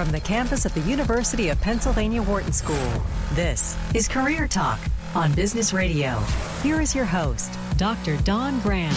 from the campus of the University of Pennsylvania Wharton School. This is Career Talk on Business Radio. Here is your host, Dr. Dawn Graham.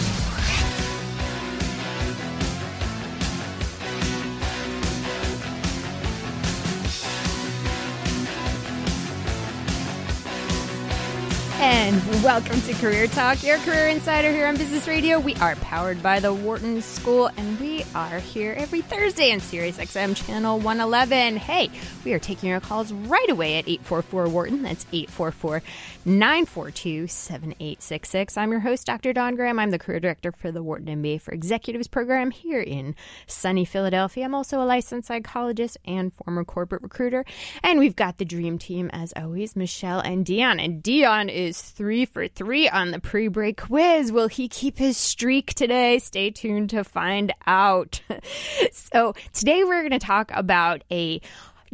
And welcome to Career Talk, your career insider here on Business Radio. We are powered by the Wharton School, and we are here every Thursday on Sirius XM Channel 111. Hey, we are taking your calls right away at 844 Wharton. That's 844 942 7866. I'm your host, Dr. Dawn Graham. I'm the career director for the Wharton MBA for Executives program here in sunny Philadelphia. I'm also a licensed psychologist and former corporate recruiter. And we've got the dream team, as always, Michelle and Dion. And Dion is three for three on the pre break quiz. Will he keep his streak today? Stay tuned to find out. so, today we're going to talk about a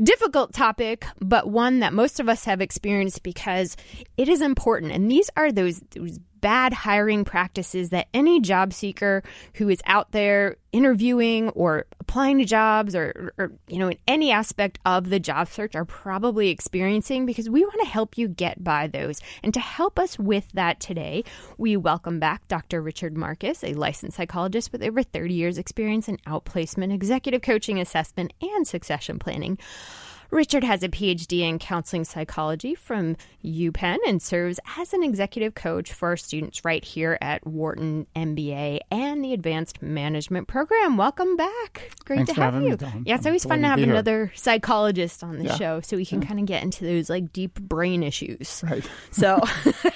difficult topic, but one that most of us have experienced because it is important. And these are those, those bad hiring practices that any job seeker who is out there interviewing or applying to jobs or, or, you know in any aspect of the job search are probably experiencing because we want to help you get by those. And to help us with that today we welcome back dr richard marcus a licensed psychologist with over 30 years experience in outplacement executive coaching assessment and succession planning Richard has a PhD in counseling psychology from UPenn and serves as an executive coach for our students right here at Wharton MBA and the Advanced Management Program. Welcome back. Great Thanks to have you. Yeah, it's always fun to have to another psychologist on the yeah. show so we can yeah. kind of get into those like deep brain issues. Right. So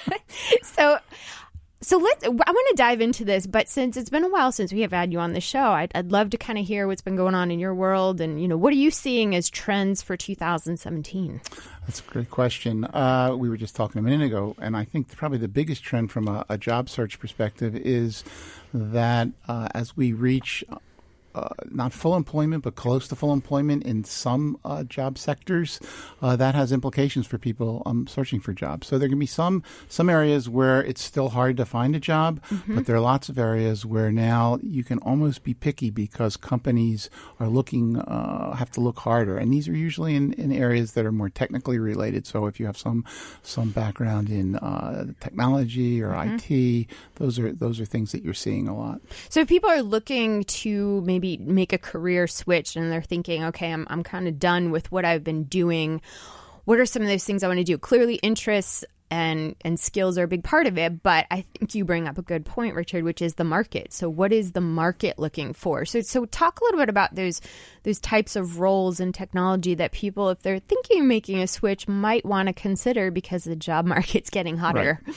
so so let's. I want to dive into this, but since it's been a while since we have had you on the show, I'd, I'd love to kind of hear what's been going on in your world, and you know, what are you seeing as trends for 2017? That's a great question. Uh, we were just talking a minute ago, and I think probably the biggest trend from a, a job search perspective is that uh, as we reach uh, not full employment, but close to full employment in some uh, job sectors, uh, that has implications for people um, searching for jobs. So there can be some some areas where it's still hard to find a job, mm-hmm. but there are lots of areas where now you can almost be picky because companies are looking uh, have to look harder, and these are usually in, in areas that are more technically related. So if you have some some background in uh, technology or mm-hmm. IT, those are those are things that you're seeing a lot. So if people are looking to maybe make a career switch and they're thinking, okay, I'm, I'm kind of done with what I've been doing. What are some of those things I want to do? Clearly, interests and and skills are a big part of it but i think you bring up a good point richard which is the market so what is the market looking for so so talk a little bit about those those types of roles in technology that people if they're thinking making a switch might want to consider because the job market's getting hotter right.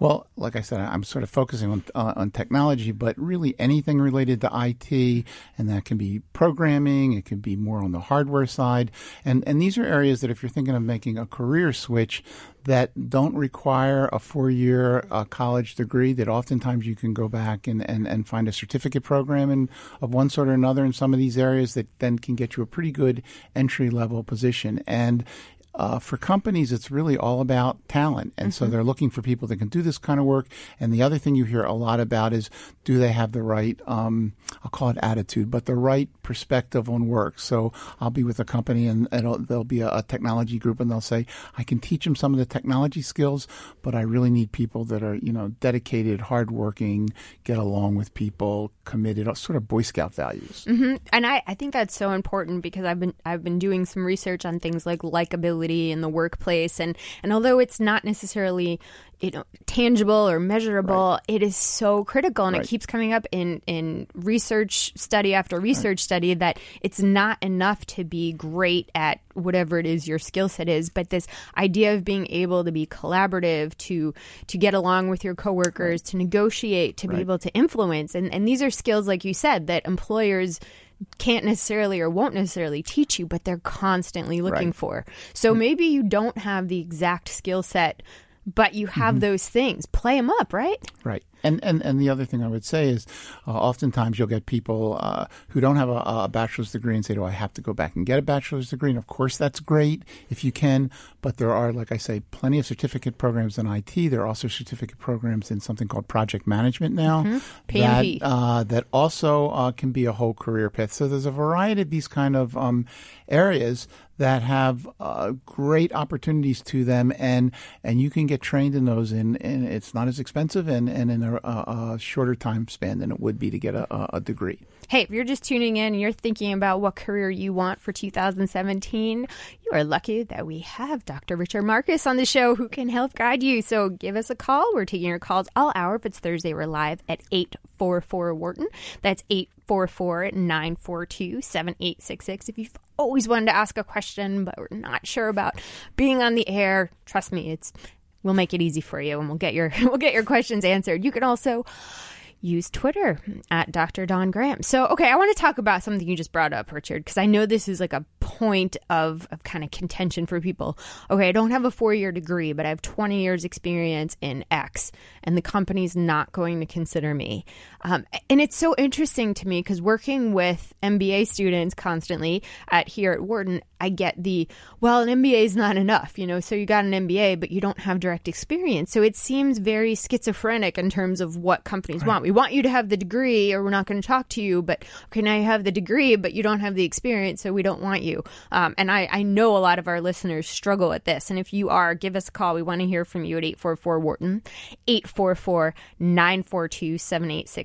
Well, like I said, I'm sort of focusing on uh, on technology, but really anything related to IT, and that can be programming. It can be more on the hardware side, and and these are areas that if you're thinking of making a career switch, that don't require a four year uh, college degree, that oftentimes you can go back and, and, and find a certificate program in, of one sort or another in some of these areas that then can get you a pretty good entry level position. And uh, for companies, it's really all about talent. And mm-hmm. so they're looking for people that can do this kind of work. And the other thing you hear a lot about is do they have the right, um, I'll call it attitude, but the right perspective on work. So I'll be with a company and there'll be a, a, technology group and they'll say, I can teach them some of the technology skills, but I really need people that are, you know, dedicated, hardworking, get along with people, committed, sort of Boy Scout values. Mm-hmm. And I, I think that's so important because I've been, I've been doing some research on things like likability in the workplace and and although it's not necessarily you know tangible or measurable right. it is so critical and right. it keeps coming up in in research study after research right. study that it's not enough to be great at whatever it is your skill set is but this idea of being able to be collaborative to to get along with your coworkers to negotiate to be able to influence and and these are skills like you said that employers can't necessarily or won't necessarily teach you, but they're constantly looking right. for. So maybe you don't have the exact skill set, but you have mm-hmm. those things. Play them up, right? Right. And, and and the other thing I would say is, uh, oftentimes you'll get people uh, who don't have a, a, bachelor's degree and say, "Do I have to go back and get a bachelor's degree?" And of course, that's great if you can. But there are, like I say, plenty of certificate programs in IT. There are also certificate programs in something called project management now mm-hmm. that uh, that also uh, can be a whole career path. So there's a variety of these kind of um, areas that have uh, great opportunities to them, and and you can get trained in those, and, and it's not as expensive and, and in a, a shorter time span than it would be to get a, a degree. Hey, if you're just tuning in and you're thinking about what career you want for 2017, you are lucky that we have Dr. Richard Marcus on the show who can help guide you. So give us a call. We're taking your calls all hour. If it's Thursday, we're live at 844 Wharton. That's 844 942 7866. If you've always wanted to ask a question, but we're not sure about being on the air, trust me, it's we'll make it easy for you and we'll get your we'll get your questions answered. You can also use Twitter at Dr. Dawn Graham. So, okay, I want to talk about something you just brought up, Richard, because I know this is like a point of, of kind of contention for people. Okay, I don't have a four year degree, but I have 20 years experience in X, and the company's not going to consider me. Um, and it's so interesting to me because working with MBA students constantly at here at Wharton, I get the, well, an MBA is not enough, you know, so you got an MBA, but you don't have direct experience. So it seems very schizophrenic in terms of what companies right. want. We want you to have the degree or we're not going to talk to you, but okay, now you have the degree, but you don't have the experience, so we don't want you. Um, and I, I know a lot of our listeners struggle with this. And if you are, give us a call. We want to hear from you at 844 Wharton, 844 942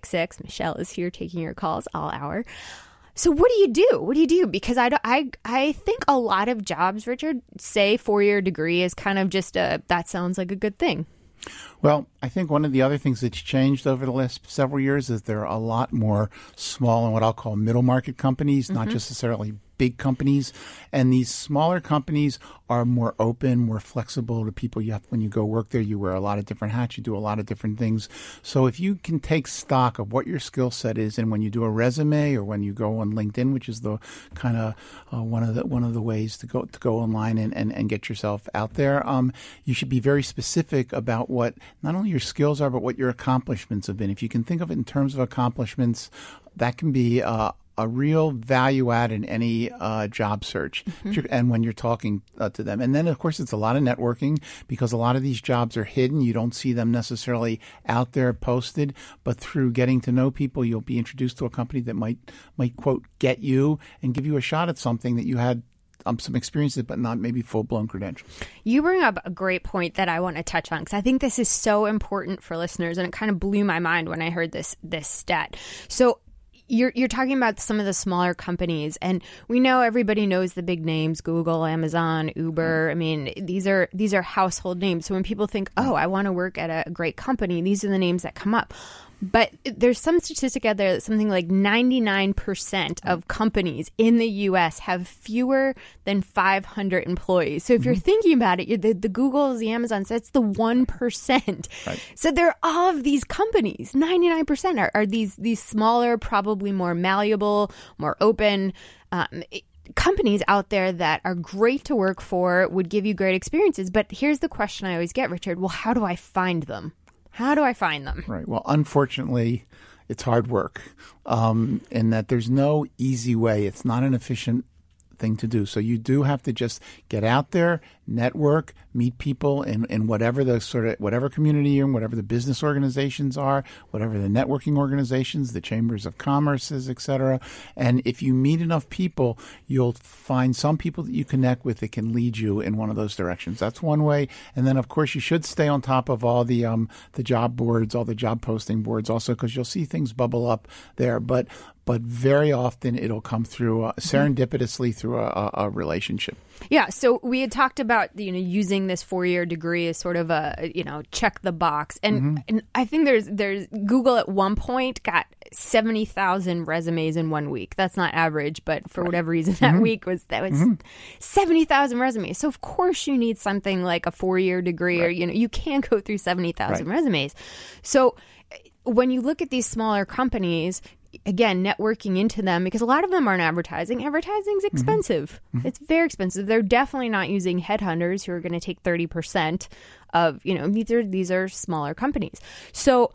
7866. Michelle is here taking your calls all hour. So what do you do? What do you do? Because I, I, I think a lot of jobs, Richard, say four year degree is kind of just a that sounds like a good thing. Well, I think one of the other things that's changed over the last several years is there are a lot more small and what I'll call middle market companies, mm-hmm. not necessarily big companies, and these smaller companies are more open, more flexible to people. You have when you go work there, you wear a lot of different hats, you do a lot of different things. So if you can take stock of what your skill set is, and when you do a resume or when you go on LinkedIn, which is the kind of uh, one of the one of the ways to go to go online and, and, and get yourself out there, um, you should be very specific about what not only your skills are, but what your accomplishments have been. If you can think of it in terms of accomplishments, that can be uh, a real value add in any uh, job search mm-hmm. and when you're talking uh, to them. And then, of course, it's a lot of networking because a lot of these jobs are hidden. You don't see them necessarily out there posted, but through getting to know people, you'll be introduced to a company that might, might quote, get you and give you a shot at something that you had um, some experiences, but not maybe full blown credentials. You bring up a great point that I want to touch on because I think this is so important for listeners, and it kind of blew my mind when I heard this this stat. So you're you're talking about some of the smaller companies and we know everybody knows the big names Google, Amazon, Uber. Mm-hmm. I mean, these are these are household names. So when people think, "Oh, I want to work at a great company," these are the names that come up. But there's some statistic out there that something like 99% of companies in the US have fewer than 500 employees. So if you're mm-hmm. thinking about it, the, the Googles, the Amazons, that's the 1%. Right. So there are all of these companies, 99% are, are these, these smaller, probably more malleable, more open, um, companies out there that are great to work for, would give you great experiences. But here's the question I always get, Richard. Well, how do I find them? How do I find them? Right. Well, unfortunately, it's hard work, um, in that there's no easy way. It's not an efficient thing to do. So you do have to just get out there, network, meet people in, in whatever the sort of whatever community you're in, whatever the business organizations are, whatever the networking organizations, the chambers of commerces, etc. And if you meet enough people, you'll find some people that you connect with that can lead you in one of those directions. That's one way. And then of course you should stay on top of all the um, the job boards, all the job posting boards also because you'll see things bubble up there. But but very often it'll come through uh, serendipitously through a, a, relationship. Yeah. So we had talked about you know using this four year degree as sort of a you know check the box, and mm-hmm. and I think there's there's Google at one point got seventy thousand resumes in one week. That's not average, but for right. whatever reason, that mm-hmm. week was that was mm-hmm. seventy thousand resumes. So of course you need something like a four year degree, right. or you know you can't go through seventy thousand right. resumes. So when you look at these smaller companies, again networking into them because a lot of them aren't advertising advertising's mm-hmm. expensive mm-hmm. it's very expensive they're definitely not using headhunters who are going to take 30% of you know these are these are smaller companies so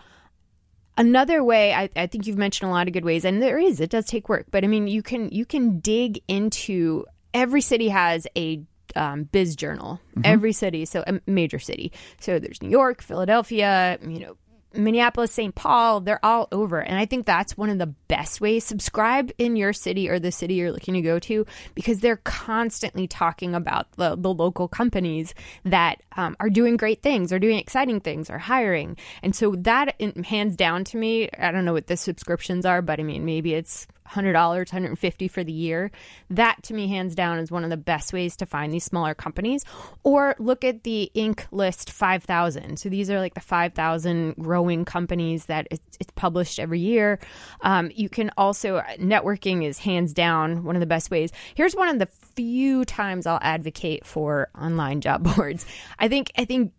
Another way, I, I think you've mentioned a lot of good ways, and there is. It does take work, but I mean, you can you can dig into. Every city has a um, biz journal. Mm-hmm. Every city, so a major city. So there's New York, Philadelphia, you know, Minneapolis, St. Paul, they're all over. And I think that's one of the best ways. Subscribe in your city or the city you're looking to go to because they're constantly talking about the, the local companies that um, are doing great things, are doing exciting things, are hiring. And so that, hands down to me, I don't know what the subscriptions are, but I mean, maybe it's $100, 150 for the year. That to me, hands down, is one of the best ways to find these smaller companies. Or look at the Inc. list 5,000. So these are like the 5,000 growing companies that it's, it's published every year. Um, you can also, networking is hands down one of the best ways. Here's one of the few times I'll advocate for online job boards. I think, I think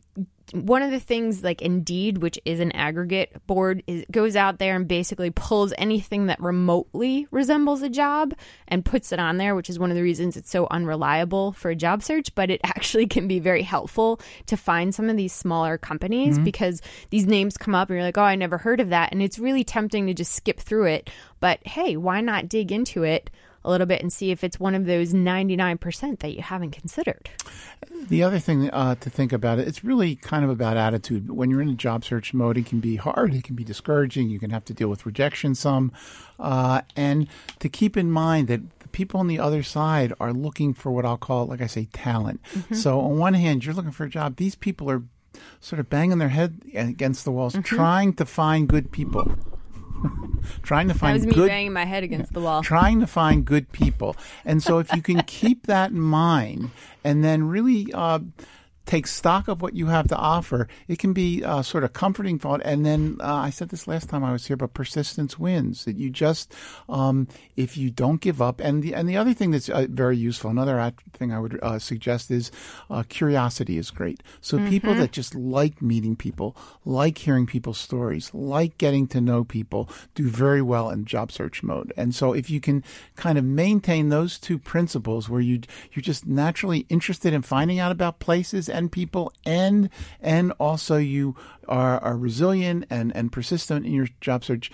one of the things like Indeed, which is an aggregate board, is, goes out there and basically pulls anything that remotely resembles a job and puts it on there, which is one of the reasons it's so unreliable for a job search. But it actually can be very helpful to find some of these smaller companies mm-hmm. because these names come up and you're like, oh, I never heard of that. And it's really tempting to just skip through it. But hey, why not dig into it? A little bit and see if it's one of those 99% that you haven't considered. The other thing uh, to think about, it it's really kind of about attitude. When you're in a job search mode, it can be hard, it can be discouraging, you can have to deal with rejection some. Uh, and to keep in mind that the people on the other side are looking for what I'll call, like I say, talent. Mm-hmm. So on one hand, you're looking for a job. These people are sort of banging their head against the walls, mm-hmm. trying to find good people. trying to find that was me good, banging my head against the wall. Trying to find good people, and so if you can keep that in mind, and then really uh, take stock of what you have to offer, it can be uh, sort of comforting thought. And then uh, I said this last time I was here, but persistence wins. That you just, um, if you don't give up, and the and the other thing that's uh, very useful, another thing I would uh, suggest is uh, curiosity is great. So mm-hmm. people that just like meeting people, like hearing people's stories, like getting to know people, do very well in job search mode. And so if you can kind of maintain those two principles, where you you're just naturally interested in finding out about places and people and and also you are, are resilient and, and persistent in your job search,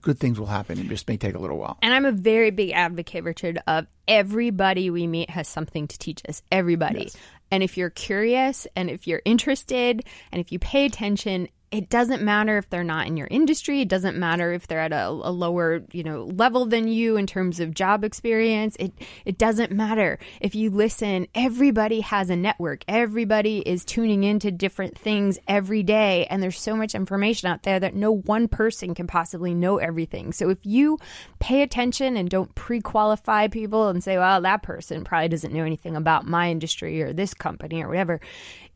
good things will happen. It just may take a little while. And I'm a very big advocate, Richard, of everybody we meet has something to teach us. Everybody. Yes. And if you're curious and if you're interested and if you pay attention, it doesn't matter if they're not in your industry. It doesn't matter if they're at a, a, lower, you know, level than you in terms of job experience. It it doesn't matter if you listen. Everybody has a network. Everybody is tuning into different things every day, and there's so much information out there that no one person can possibly know everything. So if you pay attention and don't pre-qualify people and say, "Well, that person probably doesn't know anything about my industry or this company or whatever,"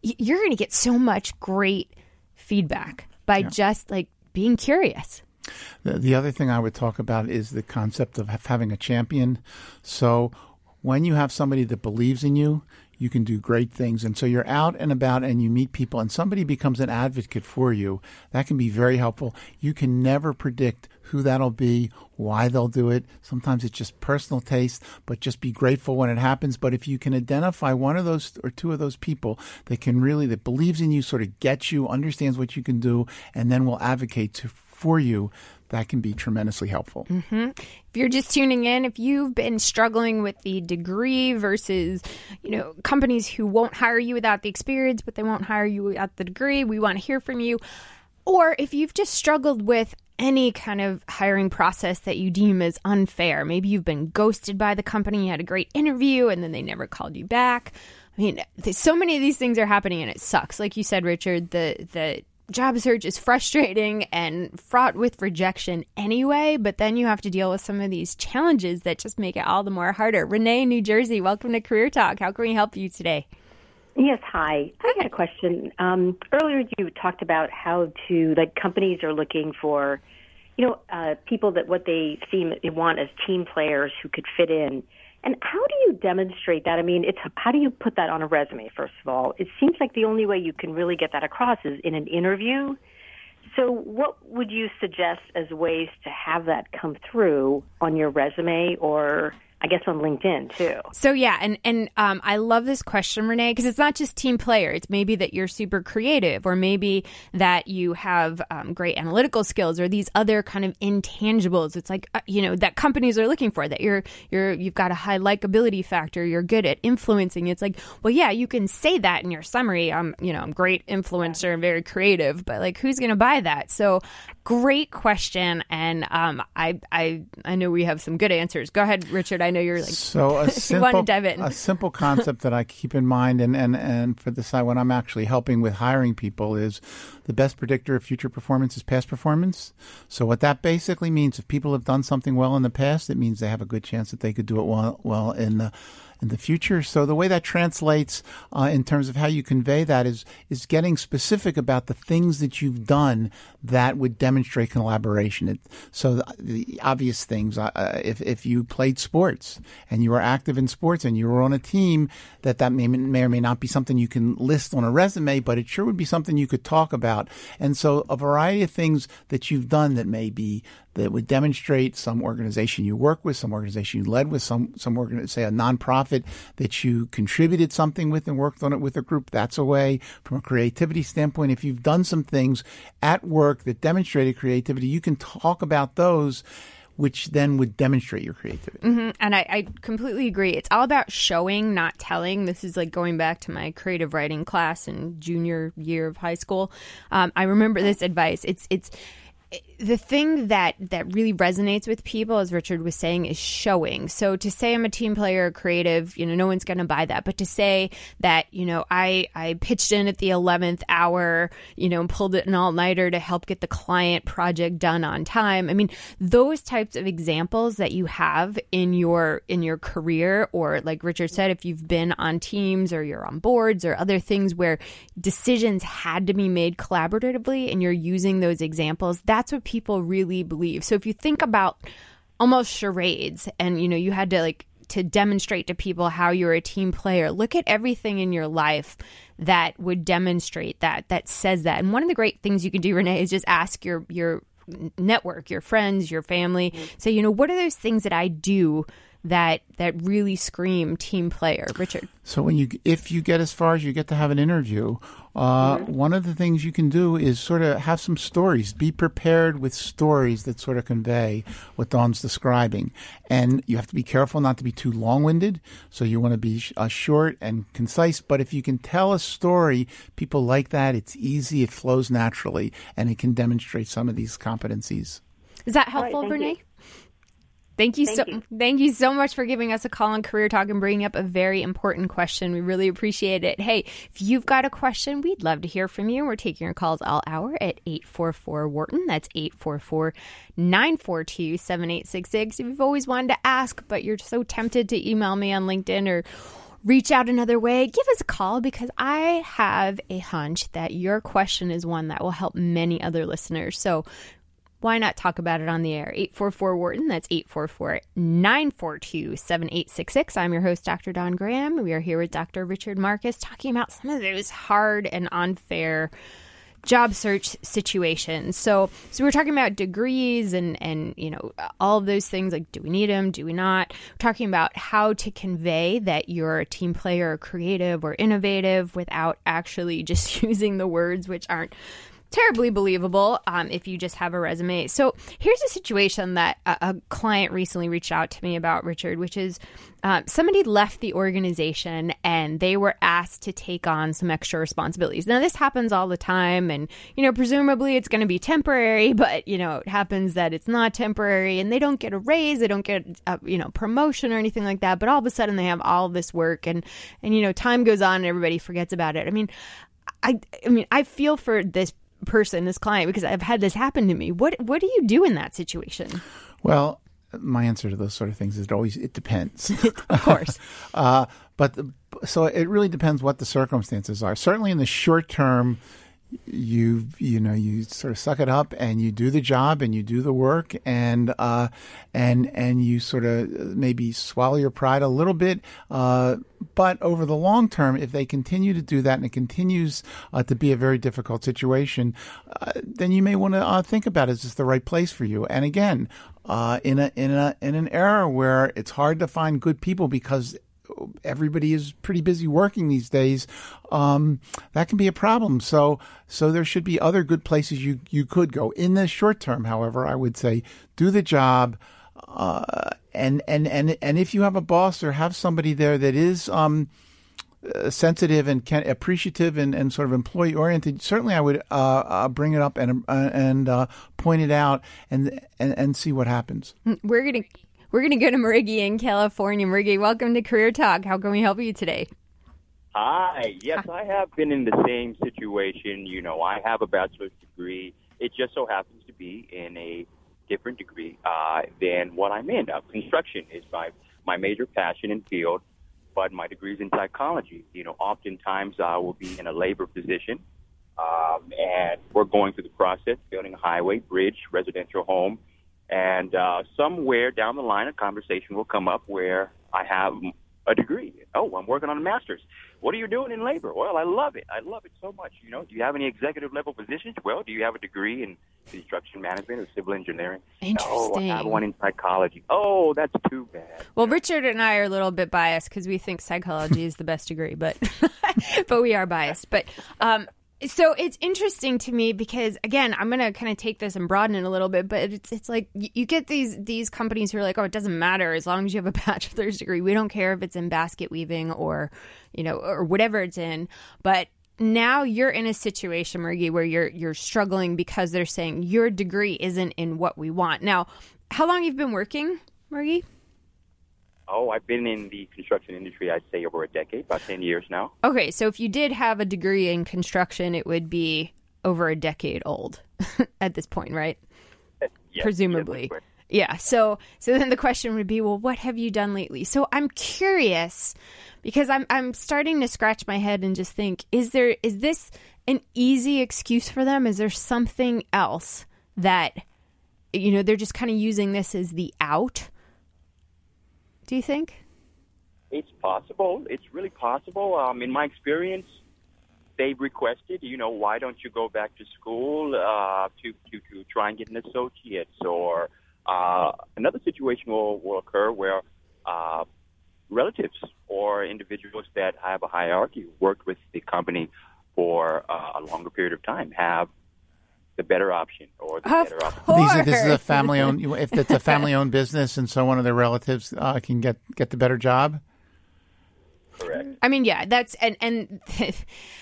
you're going to get so much great feedback by yeah. just like being curious. The, the other thing I would talk about is the concept of having a champion. So when you have somebody that believes in you, you can do great things. And so you're out and about and you meet people and somebody becomes an advocate for you. That can be very helpful. You can never predict who that'll be, why they'll do it. Sometimes it's just personal taste, but just be grateful when it happens. But if you can identify one of those or two of those people that can really, that believes in you, sort of gets you, understands what you can do, and then will advocate to, for you, that can be tremendously helpful. Mm-hmm. If you're just tuning in, if you've been struggling with the degree versus, you know, companies who won't hire you without the experience, but they won't hire you without the degree, we want to hear from you. Or if you've just struggled with any kind of hiring process that you deem as unfair, maybe you've been ghosted by the company, you had a great interview, and then they never called you back. I mean, so many of these things are happening, and it sucks. Like you said, Richard, the the job search is frustrating and fraught with rejection anyway, but then you have to deal with some of these challenges that just make it all the more harder. Renee, New Jersey, welcome to Career Talk. How can we help you today? Yes, hi. I got a question. Um, earlier, you talked about how to like companies are looking for, you know, uh, people that what they seem they want as team players who could fit in. And how do you demonstrate that? I mean, it's how do you put that on a resume? First of all, it seems like the only way you can really get that across is in an interview. So, what would you suggest as ways to have that come through on your resume, or I guess on LinkedIn too. So yeah, and and um, I love this question, Renee, because it's not just team player. It's maybe that you're super creative, or maybe that you have um, great analytical skills, or these other kind of intangibles. It's like uh, you know that companies are looking for that you're you're you've got a high likability factor. You're good at influencing. It's like well, yeah, you can say that in your summary. I'm you know I'm great influencer and very creative, but like who's going to buy that? So great question, and um, I I I know we have some good answers. Go ahead, Richard. I know you're like so a simple, you want to dive in. a simple concept that I keep in mind, and and and for the side when I'm actually helping with hiring people is the best predictor of future performance is past performance. So what that basically means, if people have done something well in the past, it means they have a good chance that they could do it well well in the in the future. So the way that translates uh, in terms of how you convey that is is getting specific about the things that you've done that would demonstrate collaboration. It, so the, the, obvious things, uh, uh, if if you played sports and you were active in sports and you were on a team, that that may, may or may not be something you can list on a resume, but it sure would be something you could talk about. And so a variety of things that you've done that may be that would demonstrate some organization you work with, some organization you led with, some some organ, say a nonprofit that you contributed something with and worked on it with a group. That's a way from a creativity standpoint. If you've done some things at work that demonstrated creativity, you can talk about those which then would demonstrate your creativity. Mm-hmm. And I, I, completely agree. It's all about showing, not telling. This is like going back to my creative writing class in junior year of high school. Um, I remember this advice. It's it's the thing that that really resonates with people, as Richard was saying, is showing. So to say I'm a team player, creative, you know, no one's going to buy that. But to say that, you know, I I pitched in at the eleventh hour, you know, and pulled it an all nighter to help get the client project done on time. I mean, those types of examples that you have in your in your career, or like Richard said, if you've been on teams or you're on boards or other things where decisions had to be made collaboratively, and you're using those examples, that's what people really believe. So if you think about almost charades and you know you had to like to demonstrate to people how you're a team player. Look at everything in your life that would demonstrate that, that says that. And one of the great things you can do, Renee, is just ask your your network, your friends, your family. Mm-hmm. Say, you know, what are those things that I do that that really scream team player, Richard. So when you if you get as far as you get to have an interview, uh, mm-hmm. one of the things you can do is sort of have some stories. Be prepared with stories that sort of convey what Dawn's describing, and you have to be careful not to be too long-winded. So you want to be uh, short and concise. But if you can tell a story, people like that. It's easy. It flows naturally, and it can demonstrate some of these competencies. Is that helpful, right, Renee? You. Thank you thank so you. thank you so much for giving us a call on Career Talk and bringing up a very important question. We really appreciate it. Hey, if you've got a question, we'd love to hear from you. We're taking your calls all hour at 844 Wharton. That's 844 942 7866. If you've always wanted to ask, but you're so tempted to email me on LinkedIn or reach out another way, give us a call because I have a hunch that your question is one that will help many other listeners. So why not talk about it on the air? 844 Wharton, that's 844 942 7866. I'm your host, Dr. Dawn Graham. We are here with Dr. Richard Marcus talking about some of those hard and unfair job search situations. So, so we are talking about degrees and and you know all of those things like do we need them, do we not? We're talking about how to convey that you're a team player, or creative, or innovative without actually just using the words which aren't terribly believable um, if you just have a resume. So here's a situation that a, a client recently reached out to me about, Richard, which is uh, somebody left the organization and they were asked to take on some extra responsibilities. Now, this happens all the time, and you know, presumably it's going to be temporary, but you know, it happens that it's not temporary, and they don't get a raise, they don't get a you know promotion or anything like that. But all of a sudden, they have all this work, and and you know, time goes on, and everybody forgets about it. I mean. I, I mean, I feel for this person, this client, because I've had this happen to me. What what do you do in that situation? Well, my answer to those sort of things is it always it depends. of course. uh, but the, so it really depends what the circumstances are. Certainly in the short term, you you know you sort of suck it up and you do the job and you do the work and uh, and and you sort of maybe swallow your pride a little bit. Uh, but over the long term, if they continue to do that and it continues uh, to be a very difficult situation, uh, then you may want to uh, think about is this the right place for you? And again, uh, in a in a in an era where it's hard to find good people because everybody is pretty busy working these days, um, that can be a problem. So, so there should be other good places you you could go in the short term. However, I would say do the job. Uh, and and and and if you have a boss or have somebody there that is um, uh, sensitive and can, appreciative and, and sort of employee oriented, certainly I would uh, uh, bring it up and uh, and uh, point it out and, and and see what happens. We're gonna we're going to go to Marigi in California. Marigi, welcome to Career Talk. How can we help you today? Hi. Yes, I have been in the same situation. You know, I have a bachelor's degree. It just so happens to be in a different degree uh, than what I'm in. Uh, construction is my my major passion and field, but my degree is in psychology. You know, oftentimes I will be in a labor position, um, and we're going through the process building a highway, bridge, residential home and uh, somewhere down the line, a conversation will come up where I have a degree. Oh, I'm working on a master's. What are you doing in labor? Well, I love it. I love it so much. You know, do you have any executive level positions? Well, do you have a degree in construction management or civil engineering? Interesting. No, I have one in psychology. Oh, that's too bad. Well, Richard and I are a little bit biased because we think psychology is the best degree, but but we are biased. But um, so it's interesting to me because again i'm going to kind of take this and broaden it a little bit but it's it's like you get these these companies who are like oh it doesn't matter as long as you have a bachelor's degree. We don't care if it's in basket weaving or you know or whatever it's in. But now you're in a situation Margie where you're you're struggling because they're saying your degree isn't in what we want. Now how long you've been working Margie Oh, I've been in the construction industry, I'd say, over a decade, about 10 years now. Okay, so if you did have a degree in construction, it would be over a decade old at this point, right? Uh, yes, Presumably. yes, Yeah. So so then the question would be, well, what have you done lately? So I'm curious because I'm I'm starting to scratch my head and just think, is there is this an easy excuse for them? Is there something else that you know, they're just kind of using this as the out? Do you think? It's possible. It's really possible. Um, in my experience, they've requested, you know, why don't you go back to school uh, to, to, to try and get an associate's? Or uh, another situation will, will occur where uh, relatives or individuals that have a hierarchy, worked with the company for uh, a longer period of time, have the better option or the Of better option. course. These are, this is a family owned. If it's a family owned business, and so one of their relatives uh, can get get the better job. Correct. I mean, yeah, that's and and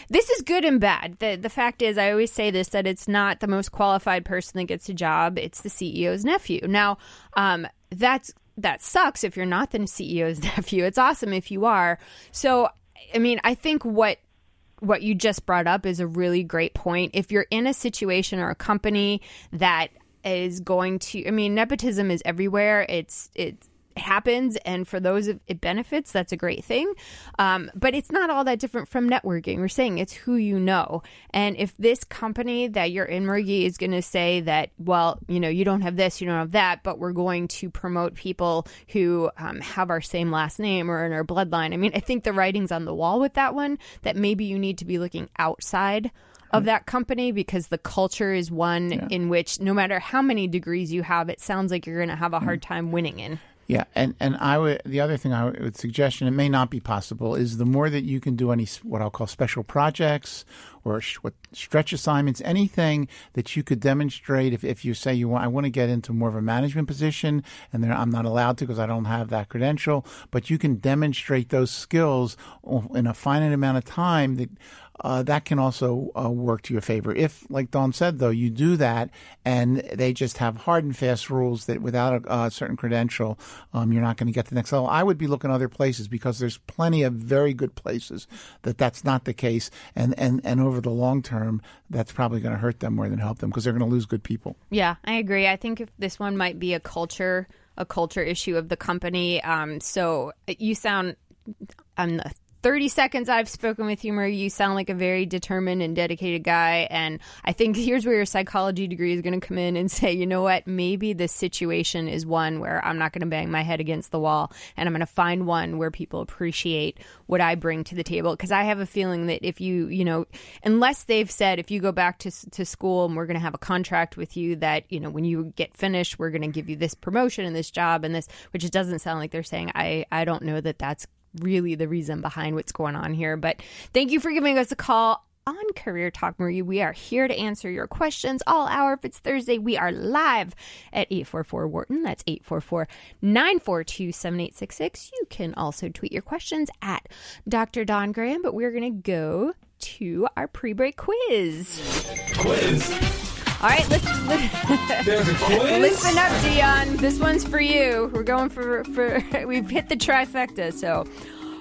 this is good and bad. The the fact is, I always say this that it's not the most qualified person that gets a job; it's the CEO's nephew. Now, um, that's that sucks if you're not the CEO's nephew. It's awesome if you are. So, I mean, I think what what you just brought up is a really great point. If you're in a situation or a company that is going to, I mean, nepotism is everywhere. It's it's happens and for those it benefits that's a great thing. Um, but it's not all that different from networking. We're saying it's who you know. And if this company that you're in Mergy is going to say that well you know you don't have this you don't have that but we're going to promote people who um, have our same last name or in our bloodline i mean i think the writing's on the wall with that one that maybe you need to be looking outside of that company because the culture is one in which no matter how many degrees you have it sounds like you're going to have a hard time winning in Yeah, and and I would the other thing I would suggest, and it may not be possible, is the more that you can do any what I'll call special projects or what stretch assignments, anything that you could demonstrate. If, if you say you want, I want to get into more of a management position, and I'm not allowed to because I don't have that credential, but you can demonstrate those skills in a finite amount of time that. Uh, that can also uh, work to your favor. If, like Dawn said, though, you do that and they just have hard and fast rules that without a, certain credential, um, you're not going to get the next level. I would be looking other places because there's plenty of very good places that that's not the case, and and and over the long term, that's probably going to hurt them more than help them because they're going to lose good people. Yeah, I agree. I think if this one might be a culture a culture issue of the company. Um, so you sound the 30 seconds I've spoken with you, Murray, you sound like a very determined and dedicated guy. And I think here's where your psychology degree is going to come in and say, you know what, maybe this situation is one where I'm not going to bang my head against the wall and I'm going to find one where people appreciate what I bring to the table. Because I have a feeling that if you, you know, unless they've said, if you go back to, to school and we're going to have a contract with you that, you know, when you get finished, we're going to give you this promotion and this job and this, which it doesn't sound like they're saying, I, I don't know that that's really the reason behind what's going on here. But thank you for giving us a call on Career Talk Marie. We are here to answer your questions all hour. If it's Thursday, we are live at 844 Wharton. That's 844 942 7866. You can also tweet your questions at Dr. Dawn Graham, but we're going to go to our pre break quiz. Quiz. All right, listen, There's a quiz. listen up, Dion. This one's for you. We're going for for we've hit the trifecta. So,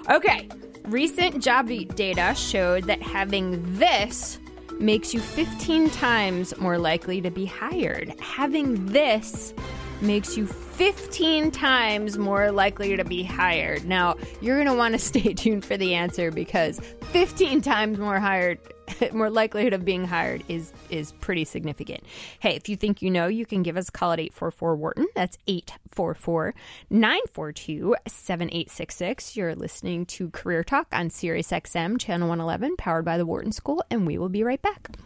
okay. Recent job data showed that having this makes you 15 times more likely to be hired. Having this makes you 15 times more likely to be hired. Now, you're going to want to stay tuned for the answer because 15 times more hired more likelihood of being hired is is pretty significant. Hey, if you think you know, you can give us a call at 844 Wharton. That's 844 942 7866. You're listening to Career Talk on Sirius XM, Channel 111, powered by the Wharton School, and we will be right back.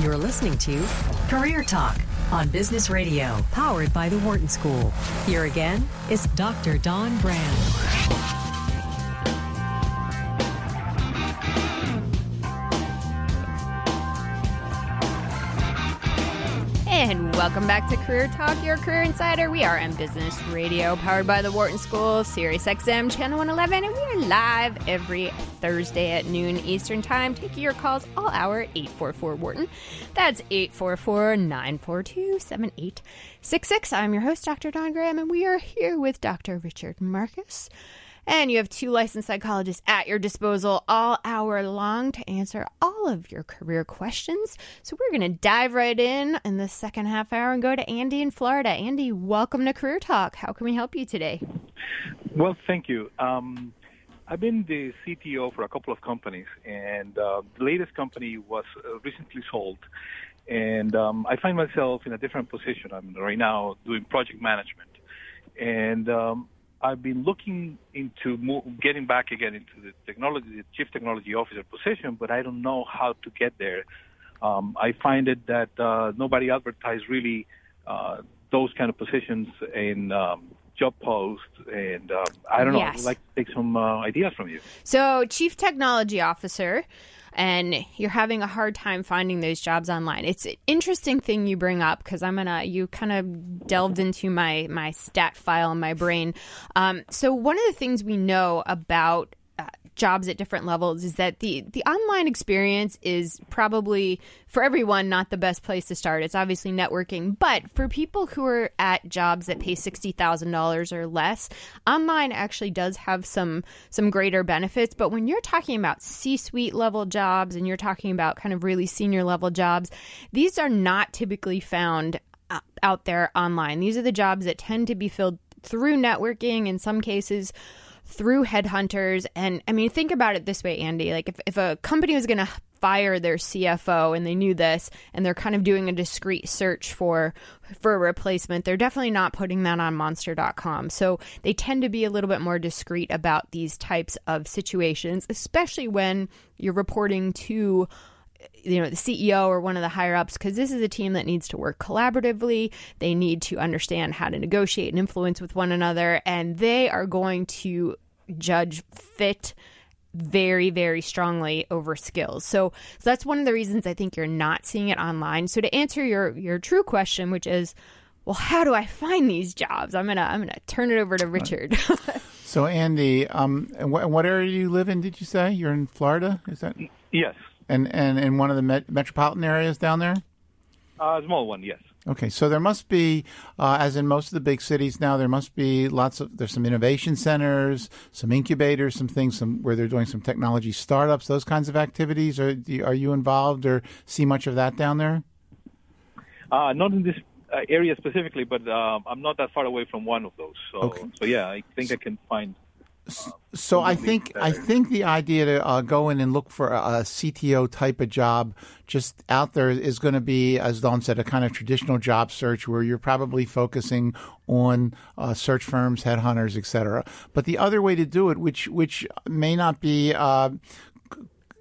You're listening to Career Talk on Business Radio, powered by the Wharton School. Here again is Dr. Dawn Brand. And welcome back to Career Talk, your career insider. We are on Business Radio, powered by the Wharton School, Sirius XM, Channel 111, and we are live every Thursday at noon Eastern Time, taking your calls all hour at 844 Wharton. That's 844 942 7866. I'm your host, Dr. Dawn Graham, and we are here with Dr. Richard Marcus. And you have two licensed psychologists at your disposal all hour long to answer all of your career questions. So we're going to dive right in in the second half hour and go to Andy in Florida. Andy, welcome to Career Talk. How can we help you today? Well, thank you. Um, I've been the CTO for a couple of companies, and uh, the latest company was uh, recently sold. And um, I find myself in a different position. I'm right now doing project management, and um, I've been looking into mo- getting back again into the technology, the chief technology officer position, but I don't know how to get there. Um, I find it that uh, nobody advertised really uh, those kind of positions in um, job posts, and um, I don't know. Yes. I'd like to take some uh, ideas from you. So, Chief Technology Officer, and you're having a hard time finding those jobs online. It's an interesting thing you bring up because I'm gonna you kind of delved into my my stat file in my brain. Um, so one of the things we know about jobs at different levels is that the the online experience is probably for everyone not the best place to start. It's obviously networking, but for people who are at jobs that pay sixty thousand dollars or less, online actually does have some some greater benefits. But when you're talking about C suite level jobs and you're talking about kind of really senior level jobs, these are not typically found uh, out there online. These are the jobs that tend to be filled through networking in some cases through headhunters. And I mean, think about it this way, Andy. Like, if, if a company was going to fire their CFO and they knew this and they're kind of doing a discreet search for for a replacement, they're definitely not putting that on monster.com. So they tend to be a little bit more discreet about these types of situations, especially when you're reporting to you know the CEO or one of the higher ups because this is a team that needs to work collaboratively. They need to understand how to negotiate and influence with one another, and they are going to judge fit very very strongly over skills. So, so that's one of the reasons I think you're not seeing it online. So to answer your your true question, which is well, how do I find these jobs? I'm gonna I'm gonna turn it over to Richard. So, Andy, um, and what, what area do you live in? Did you say you're in Florida? Is that Yes, and and in one of the met- metropolitan areas down there? a small one. Yes. Okay, so there must be, uh, as in most of the big cities now, there must be lots of there's some innovation centers, some incubators, some things, some where they're doing some technology startups, those kinds of activities. Are you- are you involved or see much of that down there? Uh, not in this uh, area specifically, but um, I'm not that far away from one of those. So, Okay. so yeah, I think I can find. So I think I think the idea to uh, go in and look for a, a CTO type of job just out there is going to be, as Dawn said, a kind of traditional job search where you're probably focusing on uh, search firms, headhunters, etc. But the other way to do it, which which may not be uh,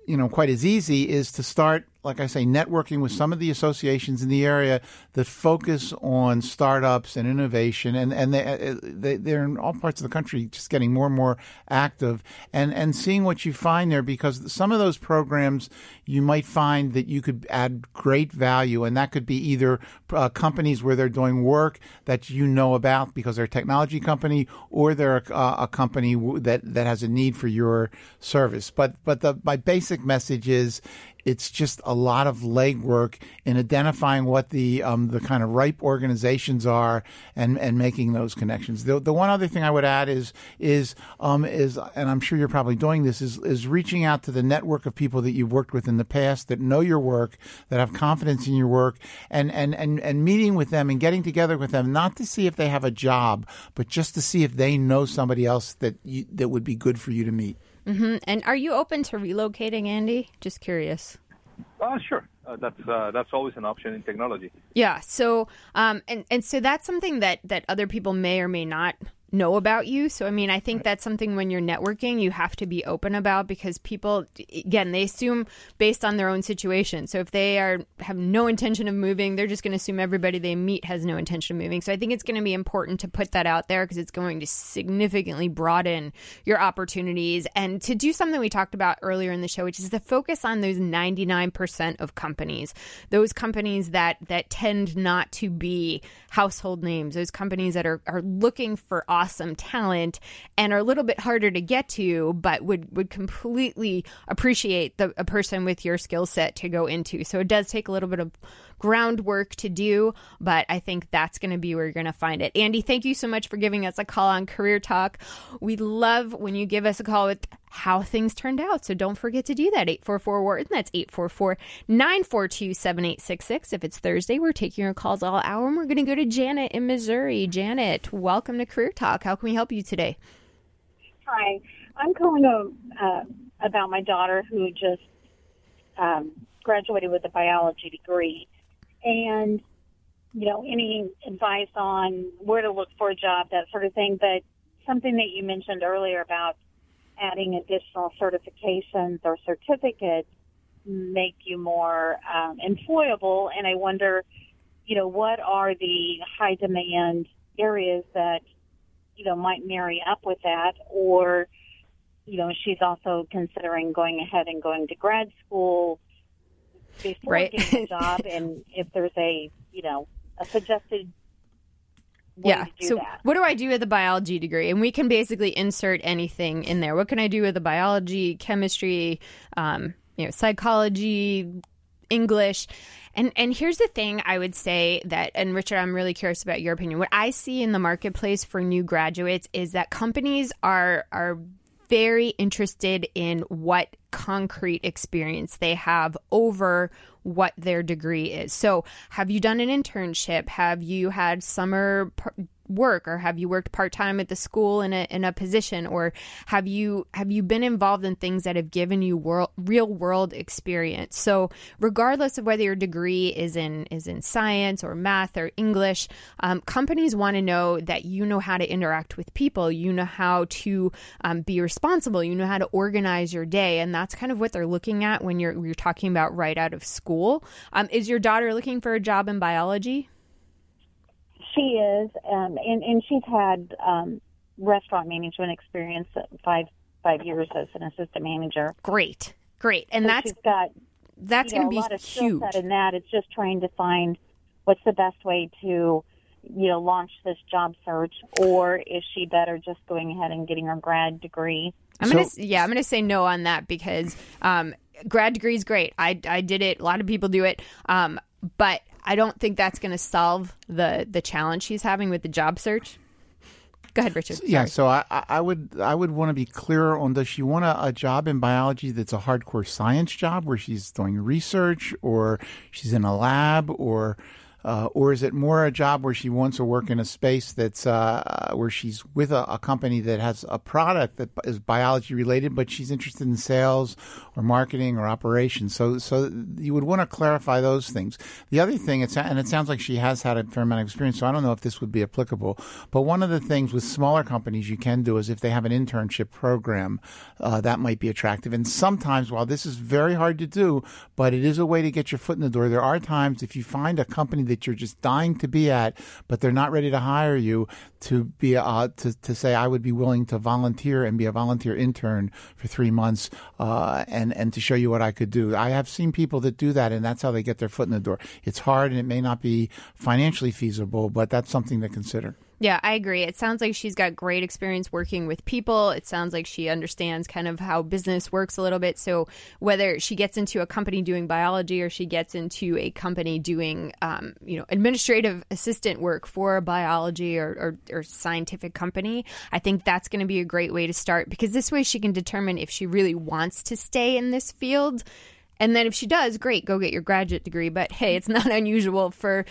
you know quite as easy is to start like i say networking with some of the associations in the area that focus on startups and innovation and and they, they they're in all parts of the country just getting more and more active and and seeing what you find there because some of those programs you might find that you could add great value and that could be either uh, companies where they're doing work that you know about because they're a technology company or they're a, a company that that has a need for your service. But but the my basic message is it's just a lot of legwork in identifying what the um, the kind of ripe organizations are and, and making those connections. The, the one other thing I would add is is um, is and I'm sure you're probably doing this is is reaching out to the network of people that you've worked with in the past that know your work, that have confidence in your work, and and and, and meeting with them and getting together with them, not to see if they have a job, but just to see if they know somebody else that you, that would be good for you to meet. Hmm And are you open to relocating, Andy? Just curious. Uh, sure, uh, that's uh, that's always an option in technology. Yeah. So, um, and and so that's something that that other people may or may not know about you. So, I mean, I think that's something when you're networking, you have to be open about because people, again, they assume based on their own situation. So, if they are have no intention of moving, they're just going to assume everybody they meet has no intention of moving. So, I think it's going to be important to put that out there because it's going to significantly broaden your opportunities and to do something we talked about earlier in the show, which is to focus on those 99% of companies, those companies that that tend not to be household names, those companies that are, are looking for awesome talent and are a little bit harder to get to, but would, would completely appreciate the, a person with your skill set to go into. So it does take a little bit of groundwork to do, but I think that's going to be where you're going to find it. Andy, thank you so much for giving us a call on Career Talk. We love when you give us a call with how things turned out. So don't forget to do that. 844 Wharton. That's 844 942 7866. If it's Thursday, we're taking your calls all hour and we're going to go to Janet in Missouri. Janet, welcome to Career Talk. How can we help you today? Hi, I'm calling uh, about my daughter who just um, graduated with a biology degree, and you know any advice on where to look for a job, that sort of thing. But something that you mentioned earlier about adding additional certifications or certificates make you more um, employable, and I wonder, you know, what are the high demand areas that you know, might marry up with that, or, you know, she's also considering going ahead and going to grad school before Right. getting a job, and if there's a, you know, a suggested yeah. So, that. what do I do with a biology degree? And we can basically insert anything in there. What can I do with a biology, chemistry, um, you know, psychology, English? And and here's the thing I would say that and Richard, I'm really curious about your opinion. What I see in the marketplace for new graduates is that companies are are very interested in what concrete experience they have over what their degree is. So, have you done an internship? Have you had summer work or have you worked part-time at the school in a in a position or have you have you been involved in things that have given you world, real world experience? So, regardless of whether your degree is in is in science or math or English, um, companies want to know that you know how to interact with people, you know how to um, be responsible, you know how to organize your day, and that's kind of what they're looking at when you're you're talking about right out of school. Um, is your daughter looking for a job in biology? She is, um, and and she's had um, restaurant management experience, five five years as an assistant manager. Great, great, and So that's she's got that's going to a lot be of huge. in that. It's just trying to find what's the best way to, you know, launch this job search, or is she better just going ahead and getting her grad degree? I'm gonna yeah, I'm gonna say no on that because um, grad degree is great. I I did it. A lot of people do it, um, but I don't think that's gonna solve the the challenge she's having with the job search. Go ahead, Richard. Yeah, so I, I I would I would want to be clearer on does she want a, a job in biology that's a hardcore science job where she's doing research or she's in a lab or uh, or is it more a job where she wants to work in a space that's uh, where she's with a, a, company that has a product that is biology related, but she's interested in sales or marketing or operations? So, so you would want to clarify those things. The other thing, it's and it sounds like she has had a fair amount of experience, so I don't know if this would be applicable. But one of the things with smaller companies you can do is if they have an internship program, uh, that might be attractive. And sometimes, while this is very hard to do, but it is a way to get your foot in the door. There are times if you find a company that you're just dying to be at, but they're not ready to hire you, to be uh, to to say I would be willing to volunteer and be a volunteer intern for three months, uh, and and to show you what I could do. I have seen people that do that, and that's how they get their foot in the door. It's hard, and it may not be financially feasible, but that's something to consider. Yeah, I agree. It sounds like she's got great experience working with people. It sounds like she understands kind of how business works a little bit. So whether she gets into a company doing biology or she gets into a company doing, um, you know, administrative assistant work for a biology or, or, or scientific company, I think that's going to be a great way to start because this way she can determine if she really wants to stay in this field. And then if she does, great, go get your graduate degree. But hey, it's not unusual for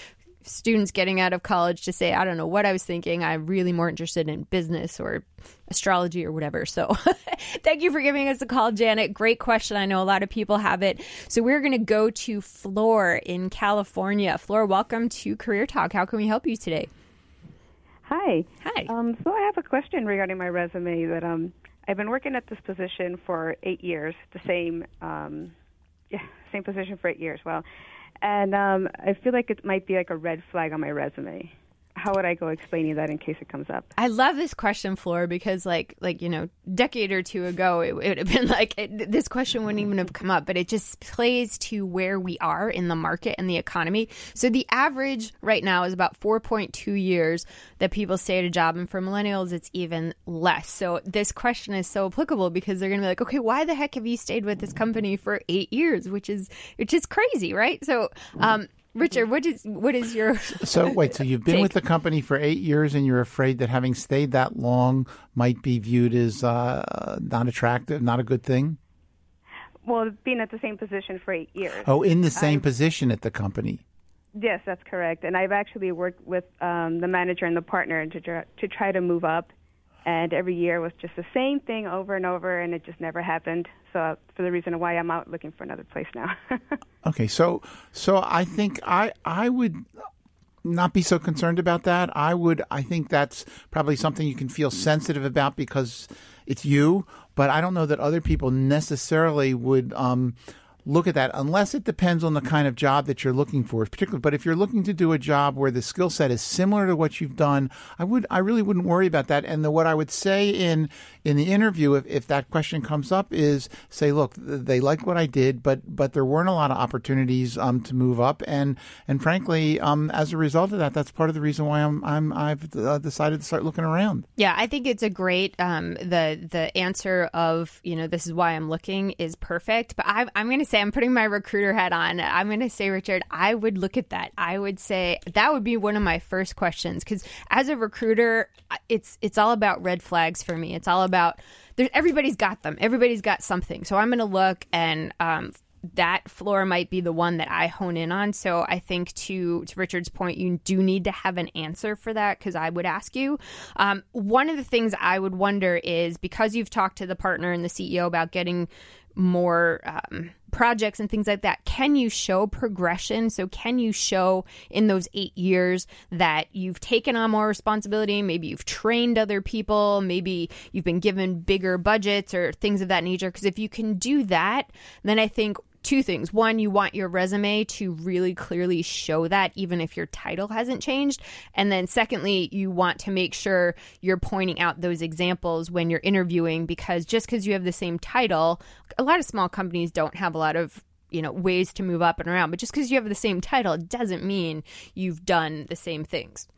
students getting out of college to say, I don't know what I was thinking. I'm really more interested in business or astrology or whatever. So thank you for giving us a call, Janet. Great question. I know a lot of people have it. So we're going to go to Flora in California. Flora, welcome to Career Talk. How can we help you today? Hi. Hi. Um, so I have a question regarding my resume that um, I've been working at this position for eight years, the same, um, yeah, same position for eight years. Well, and um, I feel like it might be like a red flag on my resume how would I go explaining that in case it comes up? I love this question, Flora, because like like you know, decade or two ago, it, would have been like it, this question wouldn't even have come up. But it just plays to where we are in the market and the economy. So the average right now is about four point two years that people stay at a job, and for millennials, it's even less. So this question is so applicable because they're going to be like, okay, why the heck have you stayed with this company for eight years? Which is which is crazy, right? So. Um, Richard, what is what is your So wait, so you've been take? with the company for 8 years and you're afraid that having stayed that long might be viewed as uh, not attractive, not a good thing? Well, being at the same position for 8 years. Oh, in the same I've, position at the company. Yes, that's correct. And I've actually worked with um, the manager and the partner to try, to try to move up and every year was just the same thing over and over, and it just never happened. So, for the reason why I'm out looking for another place now. okay, so so I think I I would not be so concerned about that. I would I think that's probably something you can feel sensitive about because it's you, but I don't know that other people necessarily would um, look at that unless it depends on the kind of job that you're looking for. Particularly but if you're looking to do a job where the skill set is similar to what you've done i would i really wouldn't worry about that. And the, what i would say in in the interview if, if that question comes up is say look they like what i did but but there weren't a lot of opportunities um, to move up. And and frankly um, as a result of that that's part of the reason why i'm, I'm i've uh, decided to start looking around. Yeah i think it's a great um, the the answer of you know this is why i'm looking is perfect. But I, i'm going to say I'm putting my recruiter hat on. I'm going to say, Richard, I would look at that. I would say that would be one of my first questions because as a recruiter, it's it's all about red flags for me. It's all about everybody's got them. Everybody's got something. So I'm going to look and um, that floor might be the one that I hone in on. So I think to to Richard's point, you do need to have an answer for that because I would ask you. Um, one of the things I would wonder is because you've talked to the partner and the CEO about getting more um, projects and things like that, can you show progression? So, can you show in those eight years that you've taken on more responsibility? Maybe you've trained other people, maybe you've been given bigger budgets or things of that nature. Because if you can do that, then I think two things. One, you want your resume to really clearly show that, even if your title hasn't changed. And then, secondly, you want to make sure you're pointing out those examples when you're interviewing because just because you have the same title, a lot of small companies don't have a lot of you know ways to move up and around but just because you have the same title doesn't mean you've done the same things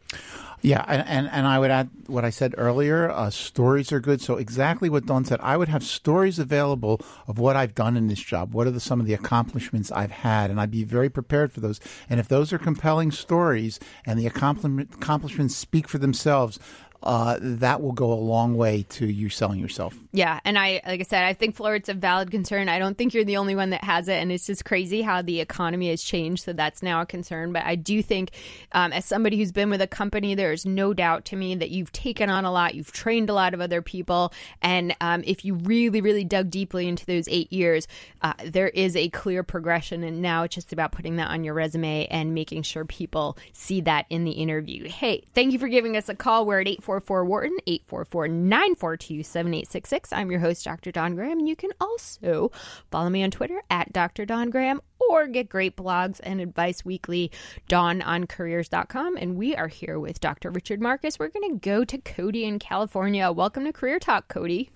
yeah, and, and, and, I would add what I said earlier. Uh, stories are good. So exactly what Dawn said. I would have stories available of what I've done in this job. What are the, some of the accomplishments I've had, and I'd be very prepared for those. And if those are compelling stories and the accomplishments speak for themselves, uh, that will go a long way to you selling yourself. Yeah, and I like I said, I think Florida a valid concern. I don't think you're the only one that has it, and it's just crazy how the economy has changed. So that's now a concern. But I do think, um, as somebody who's been with a company, there is no doubt to me that you've taken on a lot, you've trained a lot of other people, and um, if you really, really dug deeply into those eight years, uh, there is a clear progression. And now it's just about putting that on your resume and making sure people see that in the interview. Hey, thank you for giving us a call. We're at eight four four Wharton eight four four nine four two seven eight six six. I'm your host, Dr. Dawn Graham, you can also follow me on Twitter at Dr. Dawn Graham or get great blogs and advice weekly, dawnoncareers.com. And we are here with Dr. Richard Marcus. We're going to go to Cody in California. Welcome to Career Talk, Cody.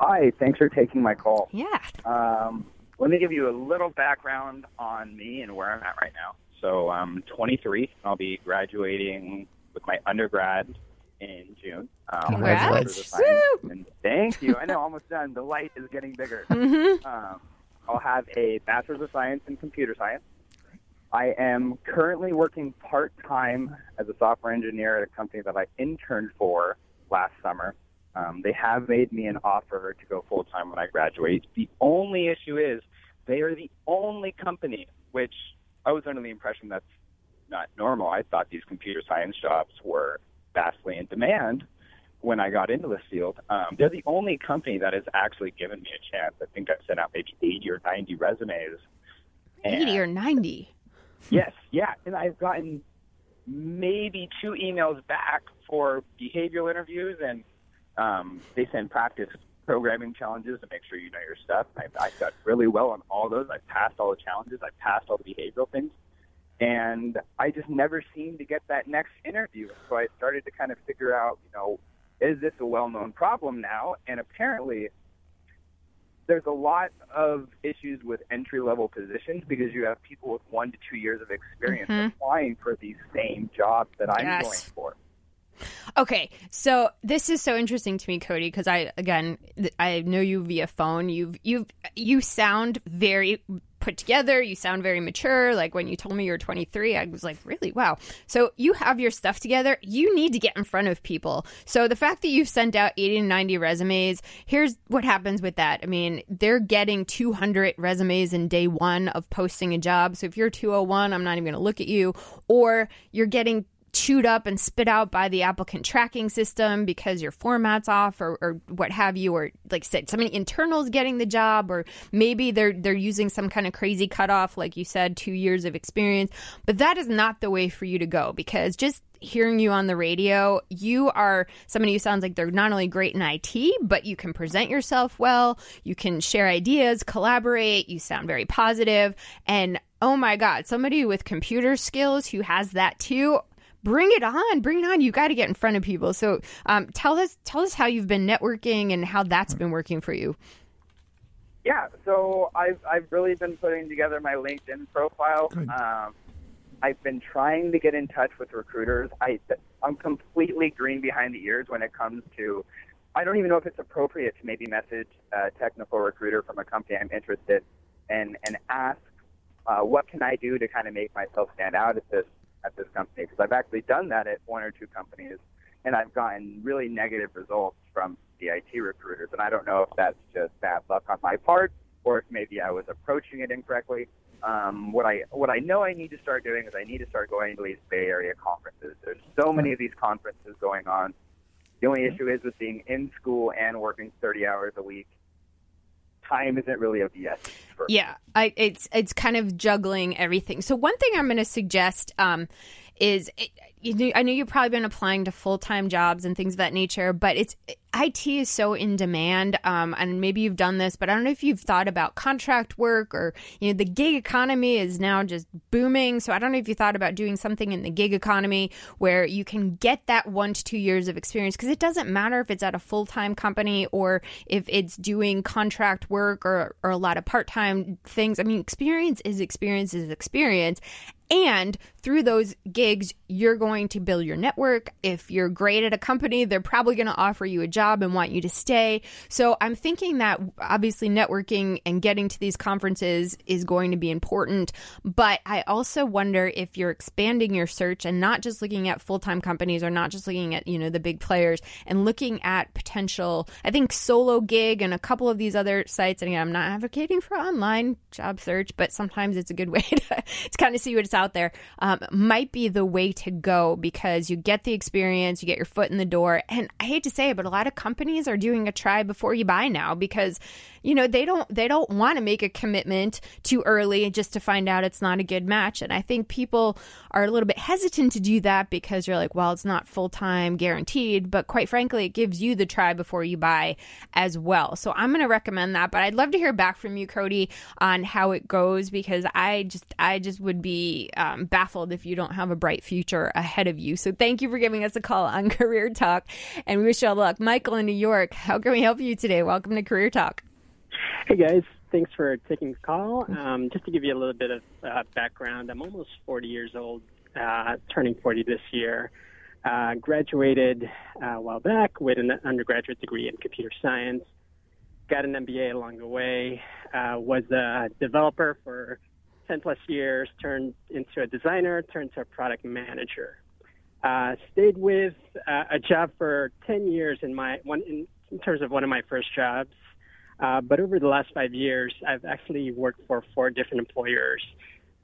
Hi, thanks for taking my call. Yeah. Um, let me give you a little background on me and where I'm at right now. So I'm 23. I'll be graduating with my undergrad in June. Um, Congrats. And thank you. I know, almost done. The light is getting bigger. Mm-hmm. Um, I'll have a Bachelor's of Science in Computer Science. I am currently working part time as a software engineer at a company that I interned for last summer. Um, they have made me an offer to go full time when I graduate. The only issue is they are the only company, which I was under the impression that's not normal. I thought these computer science jobs were vastly in demand when I got into this field. Um, they're the only company that has actually given me a chance. I think I've sent out maybe 80 or 90 resumes. And 80 or 90. yes, yeah. And I've gotten maybe two emails back for behavioral interviews, and um, they send practice programming challenges to make sure you know your stuff. I, I got really well on all those. I've passed all the challenges. I've passed all the behavioral things. And I just never seemed to get that next interview. So I started to kind of figure out, you know, is this a well-known problem now? And apparently, there's a lot of issues with entry-level positions because you have people with one to two years of experience Mhm. applying for these same jobs that I'm Yes. going for. Okay, so this is so interesting to me, Cody, because I again th- I know you via phone. You've you you sound very put together. You sound very mature. Like when you told me you're 23, I was like, really? Wow. So you have your stuff together. You need to get in front of people. So the fact that you've sent out 80 to 90 resumes, here's what happens with that. I mean, they're getting 200 resumes in day one of posting a job. So if you're 201, I'm not even going to look at you. Or you're getting chewed up and spit out by the applicant tracking system because your format's off or, or what have you or like said somebody internals getting the job or maybe they're they're using some kind of crazy cutoff like you said two years of experience. But that is not the way for you to go because just hearing you on the radio you are somebody who sounds like they're not only great in IT but you can present yourself well you can share ideas collaborate you sound very positive. And oh my god somebody with computer skills who has that too bring it on bring it on you got to get in front of people so um, tell us tell us how you've been networking and how that's been working for you Yeah, so I've I've really been putting together my LinkedIn profile. Um, I've been trying to get in touch with recruiters. I I'm completely green behind the ears when it comes to. I don't even know if it's appropriate to maybe message a technical recruiter from a company I'm interested and and ask uh, what can I do to kind of make myself stand out at this at this company because I've actually done that at one or two companies and I've gotten really negative results from the IT recruiters. And I don't know if that's just bad luck on my part or if maybe I was approaching it incorrectly. Um, what I what I know I need to start doing is I need to start going to these Bay Area conferences. There's so many of these conferences going on. The only issue is with being in school and working 30 hours a week. Time isn't really the essence. Yeah, I, it's it's kind of juggling everything. So one thing I'm going to suggest um, is it, you I know you've probably been applying to full time jobs and things of that nature, but it's IT is so in demand, um, and maybe you've done this, but I don't know if you've thought about contract work or you know the gig economy is now just booming. So I don't know if you thought about doing something in the gig economy where you can get that one to two years of experience because it doesn't matter if it's at a full time company or if it's doing contract work or, or a lot of part time things. I mean, experience is experience is experience. And through those gigs, you're going to build your network. If you're great at a company, they're probably going to offer you a job and want you to stay. So I'm thinking that obviously networking and getting to these conferences is going to be important. But I also wonder if you're expanding your search and not just looking at full time companies or not just looking at, you know, the big players and looking at potential, I think solo gig and a couple of these other sites. And again, I'm not advocating for online job search, but sometimes it's a good way to, to kind of see what's out there. Um, might be the way to go because you get the experience, you get your foot in the door. And I hate to say it, but a lot of companies are doing a try before you buy now because you know they don't they don't want to make a commitment too early just to find out it's not a good match. And i think people are a little bit hesitant to do that because you're like well it's not full-time guaranteed. But quite frankly it gives you the try before you buy as well. So i'm going to recommend that. But i'd love to hear back from you cody on how it goes because i just i just would be um, baffled if you don't have a bright future ahead of you. So thank you for giving us a call on career talk and we wish you all luck. Michael in new york how can we help you today? Welcome to career talk Hey guys, thanks for taking the call. Um, just to give you a little bit of uh, background, I'm almost 40 years old, uh, turning 40 this year. Uh, graduated uh, a while back with an undergraduate degree in computer science. Got an MBA along the way. Uh, was a developer for 10 plus years. Turned into a designer. Turned to a product manager. Uh, stayed with a job for 10 years in my one in, in terms of one of my first jobs. Uh, but over the last five years, I've actually worked for four different employers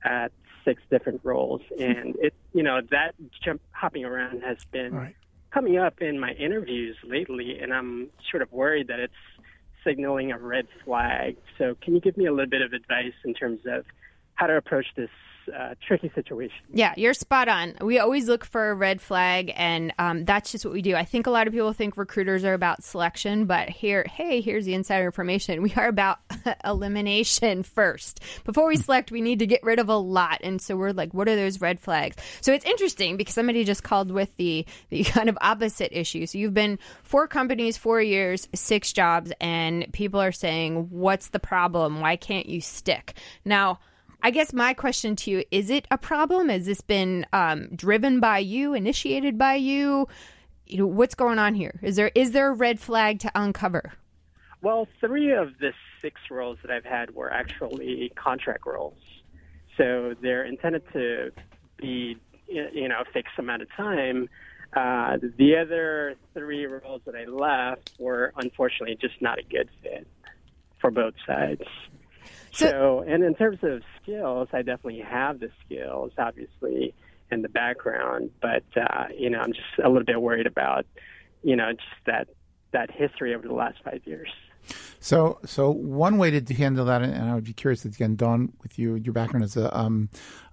at six different roles, and it you know that jump hopping around has been right. coming up in my interviews lately, and I'm sort of worried that it's signaling a red flag. So, can you give me a little bit of advice in terms of how to approach this uh, tricky situation. Yeah, you're spot on. We always look for a red flag, and um, that's just what we do. I think a lot of people think recruiters are about selection, but here, hey, here's the insider information. We are about elimination first. Before we select, we need to get rid of a lot, and so we're like, what are those red flags? So it's interesting because somebody just called with the the kind of opposite issue. So you've been four companies, four years, six jobs, and people are saying, what's the problem? Why can't you stick? Now I guess my question to you is it a problem? Has this been um, driven by you, initiated by you? You know, what's going on here? Is there is there a red flag to uncover? Well, three of the six roles that I've had were actually contract roles. So they're intended to be, you know, fixed amount of time. Uh, the other three roles that I left were unfortunately just not a good fit for both sides. So, so, and in terms of skills, I definitely have the skills, obviously, and the background, but uh, you know, I'm just a little bit worried about, you know, just that that history over the last five years. So, so one way to handle that, and I would be curious again, Dawn, with you, your background as a um,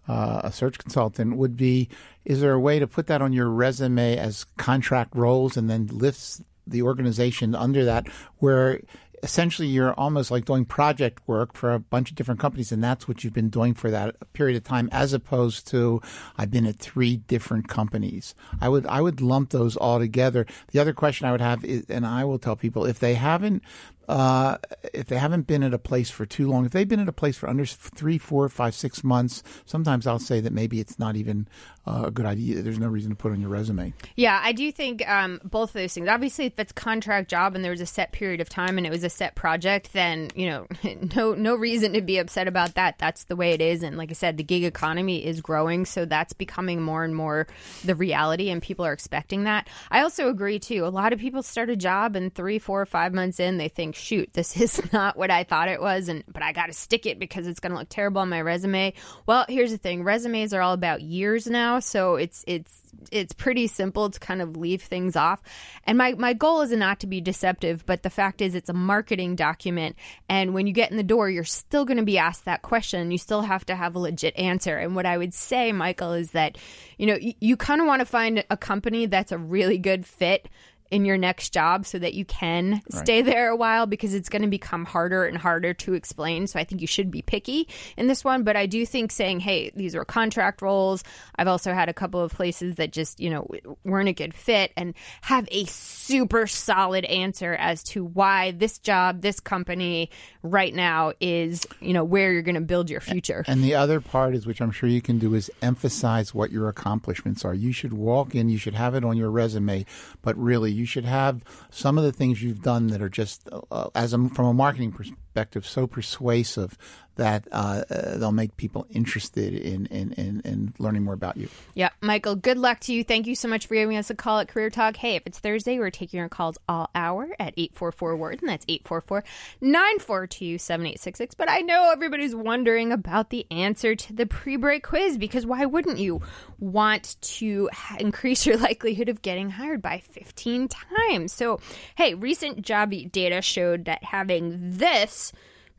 uh, a search consultant, would be: is there a way to put that on your resume as contract roles, and then lifts the organization under that, where essentially you're almost like doing project work for a bunch of different companies and that's what you've been doing for that period of time as opposed to I've been at three different companies. I would I would lump those all together. The other question I would have is and I will tell people if they haven't uh, if they haven't been at a place for too long, if they've been at a place for under three, four, five, six months, sometimes I'll say that maybe it's not even uh, a good idea. There's no reason to put on your resume. Yeah, I do think um, both of those things. Obviously, if it's contract job and there was a set period of time and it was a set project, then you know, no no reason to be upset about that. That's the way it is. And like I said, the gig economy is growing, so that's becoming more and more the reality, and people are expecting that. I also agree too. A lot of people start a job and three, four, five months in, they think shoot, this is not what I thought it was, and but I got to stick it because it's going to look terrible on my resume. Well, here's the thing: resumes are all about years now, so it's it's it's pretty simple to kind of leave things off. And my, my goal is not to be deceptive, but the fact is it's a marketing document. And when you get in the door, you're still going to be asked that question. You still have to have a legit answer. And what I would say, Michael, is that, you know, you, you kind of want to find a company that's a really good fit in your next job so that you can right. stay there a while because it's going to become harder and harder to explain. So I think you should be picky in this one. But I do think saying, hey, these are contract roles. I've also had a couple of places that just, you know, weren't a good fit and have a super solid answer as to why this job, this company right now is, you know, where you're going to build your future. And the other part is, which I'm sure you can do, is emphasize what your accomplishments are. You should walk in, you should have it on your resume, but really, You should have some of the things you've done that are just, uh, as a, from a marketing perspective, so persuasive that uh, uh, they'll make people interested in, in, in, in, learning more about you. Yeah, Michael, good luck to you. Thank you so much for giving us a call at Career Talk. Hey, if it's Thursday, we're taking your calls all hour at 844 Word, and that's 844 942 7866. But I know everybody's wondering about the answer to the pre break quiz because why wouldn't you want to increase your likelihood of getting hired by 15 times? So, hey, recent job data showed that having this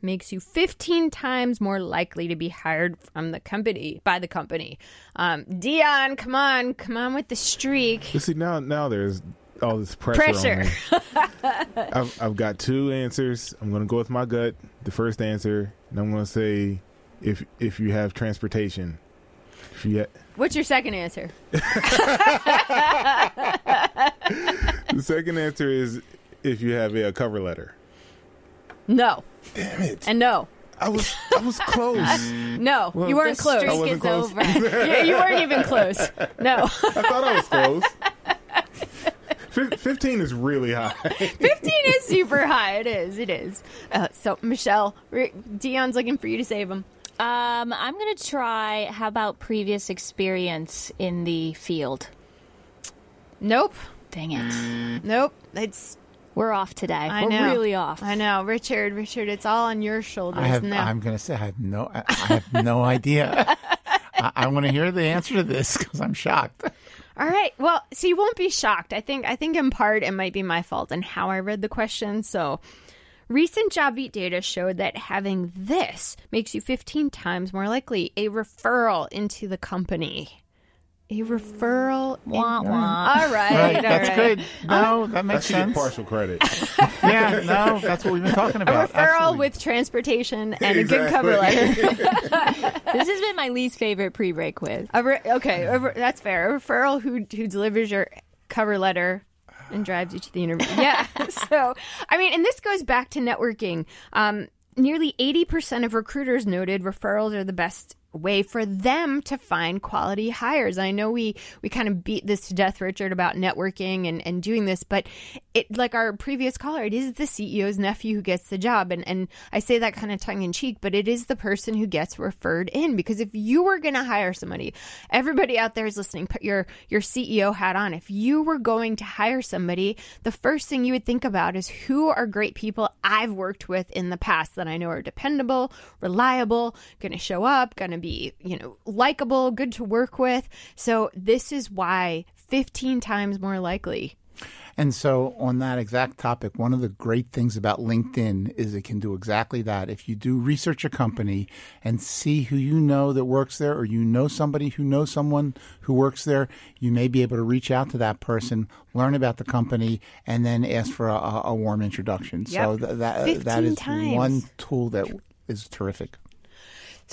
makes you 15 times more likely to be hired from the company by the company. Um, Dion, come on, come on with the streak. You see now, now there's all this pressure. Pressure. I've, I've got two answers. I'm going to go with my gut. The first answer, and I'm going to say, if if you have transportation. If you ha- What's your second answer? the second answer is if you have a cover letter. No. Damn it. And no. I was I was close. no, well, you weren't the close. Streak is close. over. you, you, weren't even close. No. I thought I was close. Fifteen is really high. Fifteen is super high. It is. It is. Uh, so Michelle, Dion's looking for you to save him. Um, I'm going to try. How about previous experience in the field? Nope. Dang it. Nope. It's we're off today. I We're know. really off. I know, Richard. Richard, it's all on your shoulders I have, now. I'm going to say I have no. I, I have no idea. I, I want to hear the answer to this because I'm shocked. All right. Well, so you won't be shocked. I think. I think in part it might be my fault and how I read the question. So. Recent Jobvite data showed that having this makes you 15 times more likely a referral into the company a referral. Wah, wah. All right, Right, all that's right. good. No, that makes should sense. partial credit. Yeah, no, that's what we've been talking A about. referral Absolutely. with transportation and a good cover letter. this has been my least favorite pre-break quiz. A re- okay, a re- that's fair. A referral who who delivers your cover letter and drives you to the interview. Yeah. so, I mean, and this goes back to networking. Um, nearly 80% of recruiters noted referrals are the best way for them to find quality hires. I know we we kind of beat this to death, Richard, about networking and, and doing this, but it like our previous caller, it is the CEO's nephew who gets the job. And and I say that kind of tongue in cheek, but it is the person who gets referred in. Because if you were gonna hire somebody, everybody out there is listening, put your your CEO hat on. If you were going to hire somebody, the first thing you would think about is who are great people I've worked with in the past that I know are dependable, reliable, gonna show up, gonna be, you know, likable, good to work with. So this is why 15 times more likely. And so, on that exact topic, one of the great things about LinkedIn is it can do exactly that. If you do research a company and see who you know that works there, or you know somebody who knows someone who works there, you may be able to reach out to that person, learn about the company, and then ask for a, a warm introduction. So th- that uh, that is times. one tool that is terrific.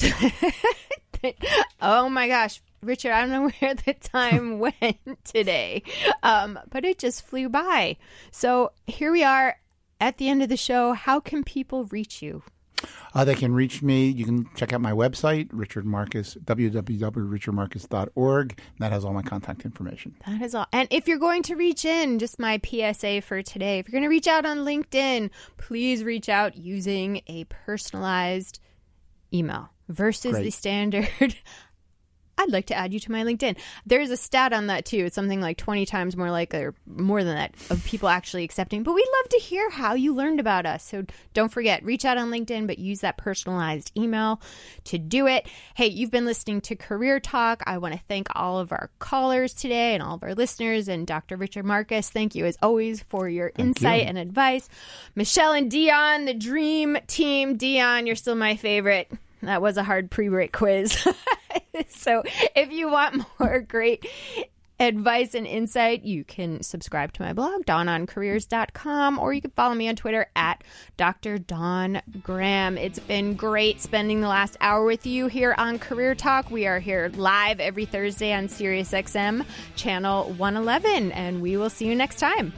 oh my gosh, Richard, I don't know where the time went today, um, but it just flew by. So here we are at the end of the show. How can people reach you? Uh, they can reach me. You can check out my website, Richard Marcus, www.richardmarcus.org. That has all my contact information. That is all. And if you're going to reach in, just my PSA for today, if you're going to reach out on LinkedIn, please reach out using a personalized email versus Great. the standard. I'd like to add you to my LinkedIn. There's a stat on that too. It's something like 20 times more likely, or more than that, of people actually accepting. But we'd love to hear how you learned about us. So don't forget, reach out on LinkedIn, but use that personalized email to do it. Hey, you've been listening to Career Talk. I want to thank all of our callers today and all of our listeners and Dr. Richard Marcus. Thank you as always for your insight you. and advice. Michelle and Dion, the dream team. Dion, you're still my favorite. That was a hard pre break quiz. so if you want more great advice and insight, you can subscribe to my blog, dawnoncareers.com, or you can follow me on Twitter at Dr. Dawn Graham. It's been great spending the last hour with you here on Career Talk. We are here live every Thursday on SiriusXM channel 111, and we will see you next time.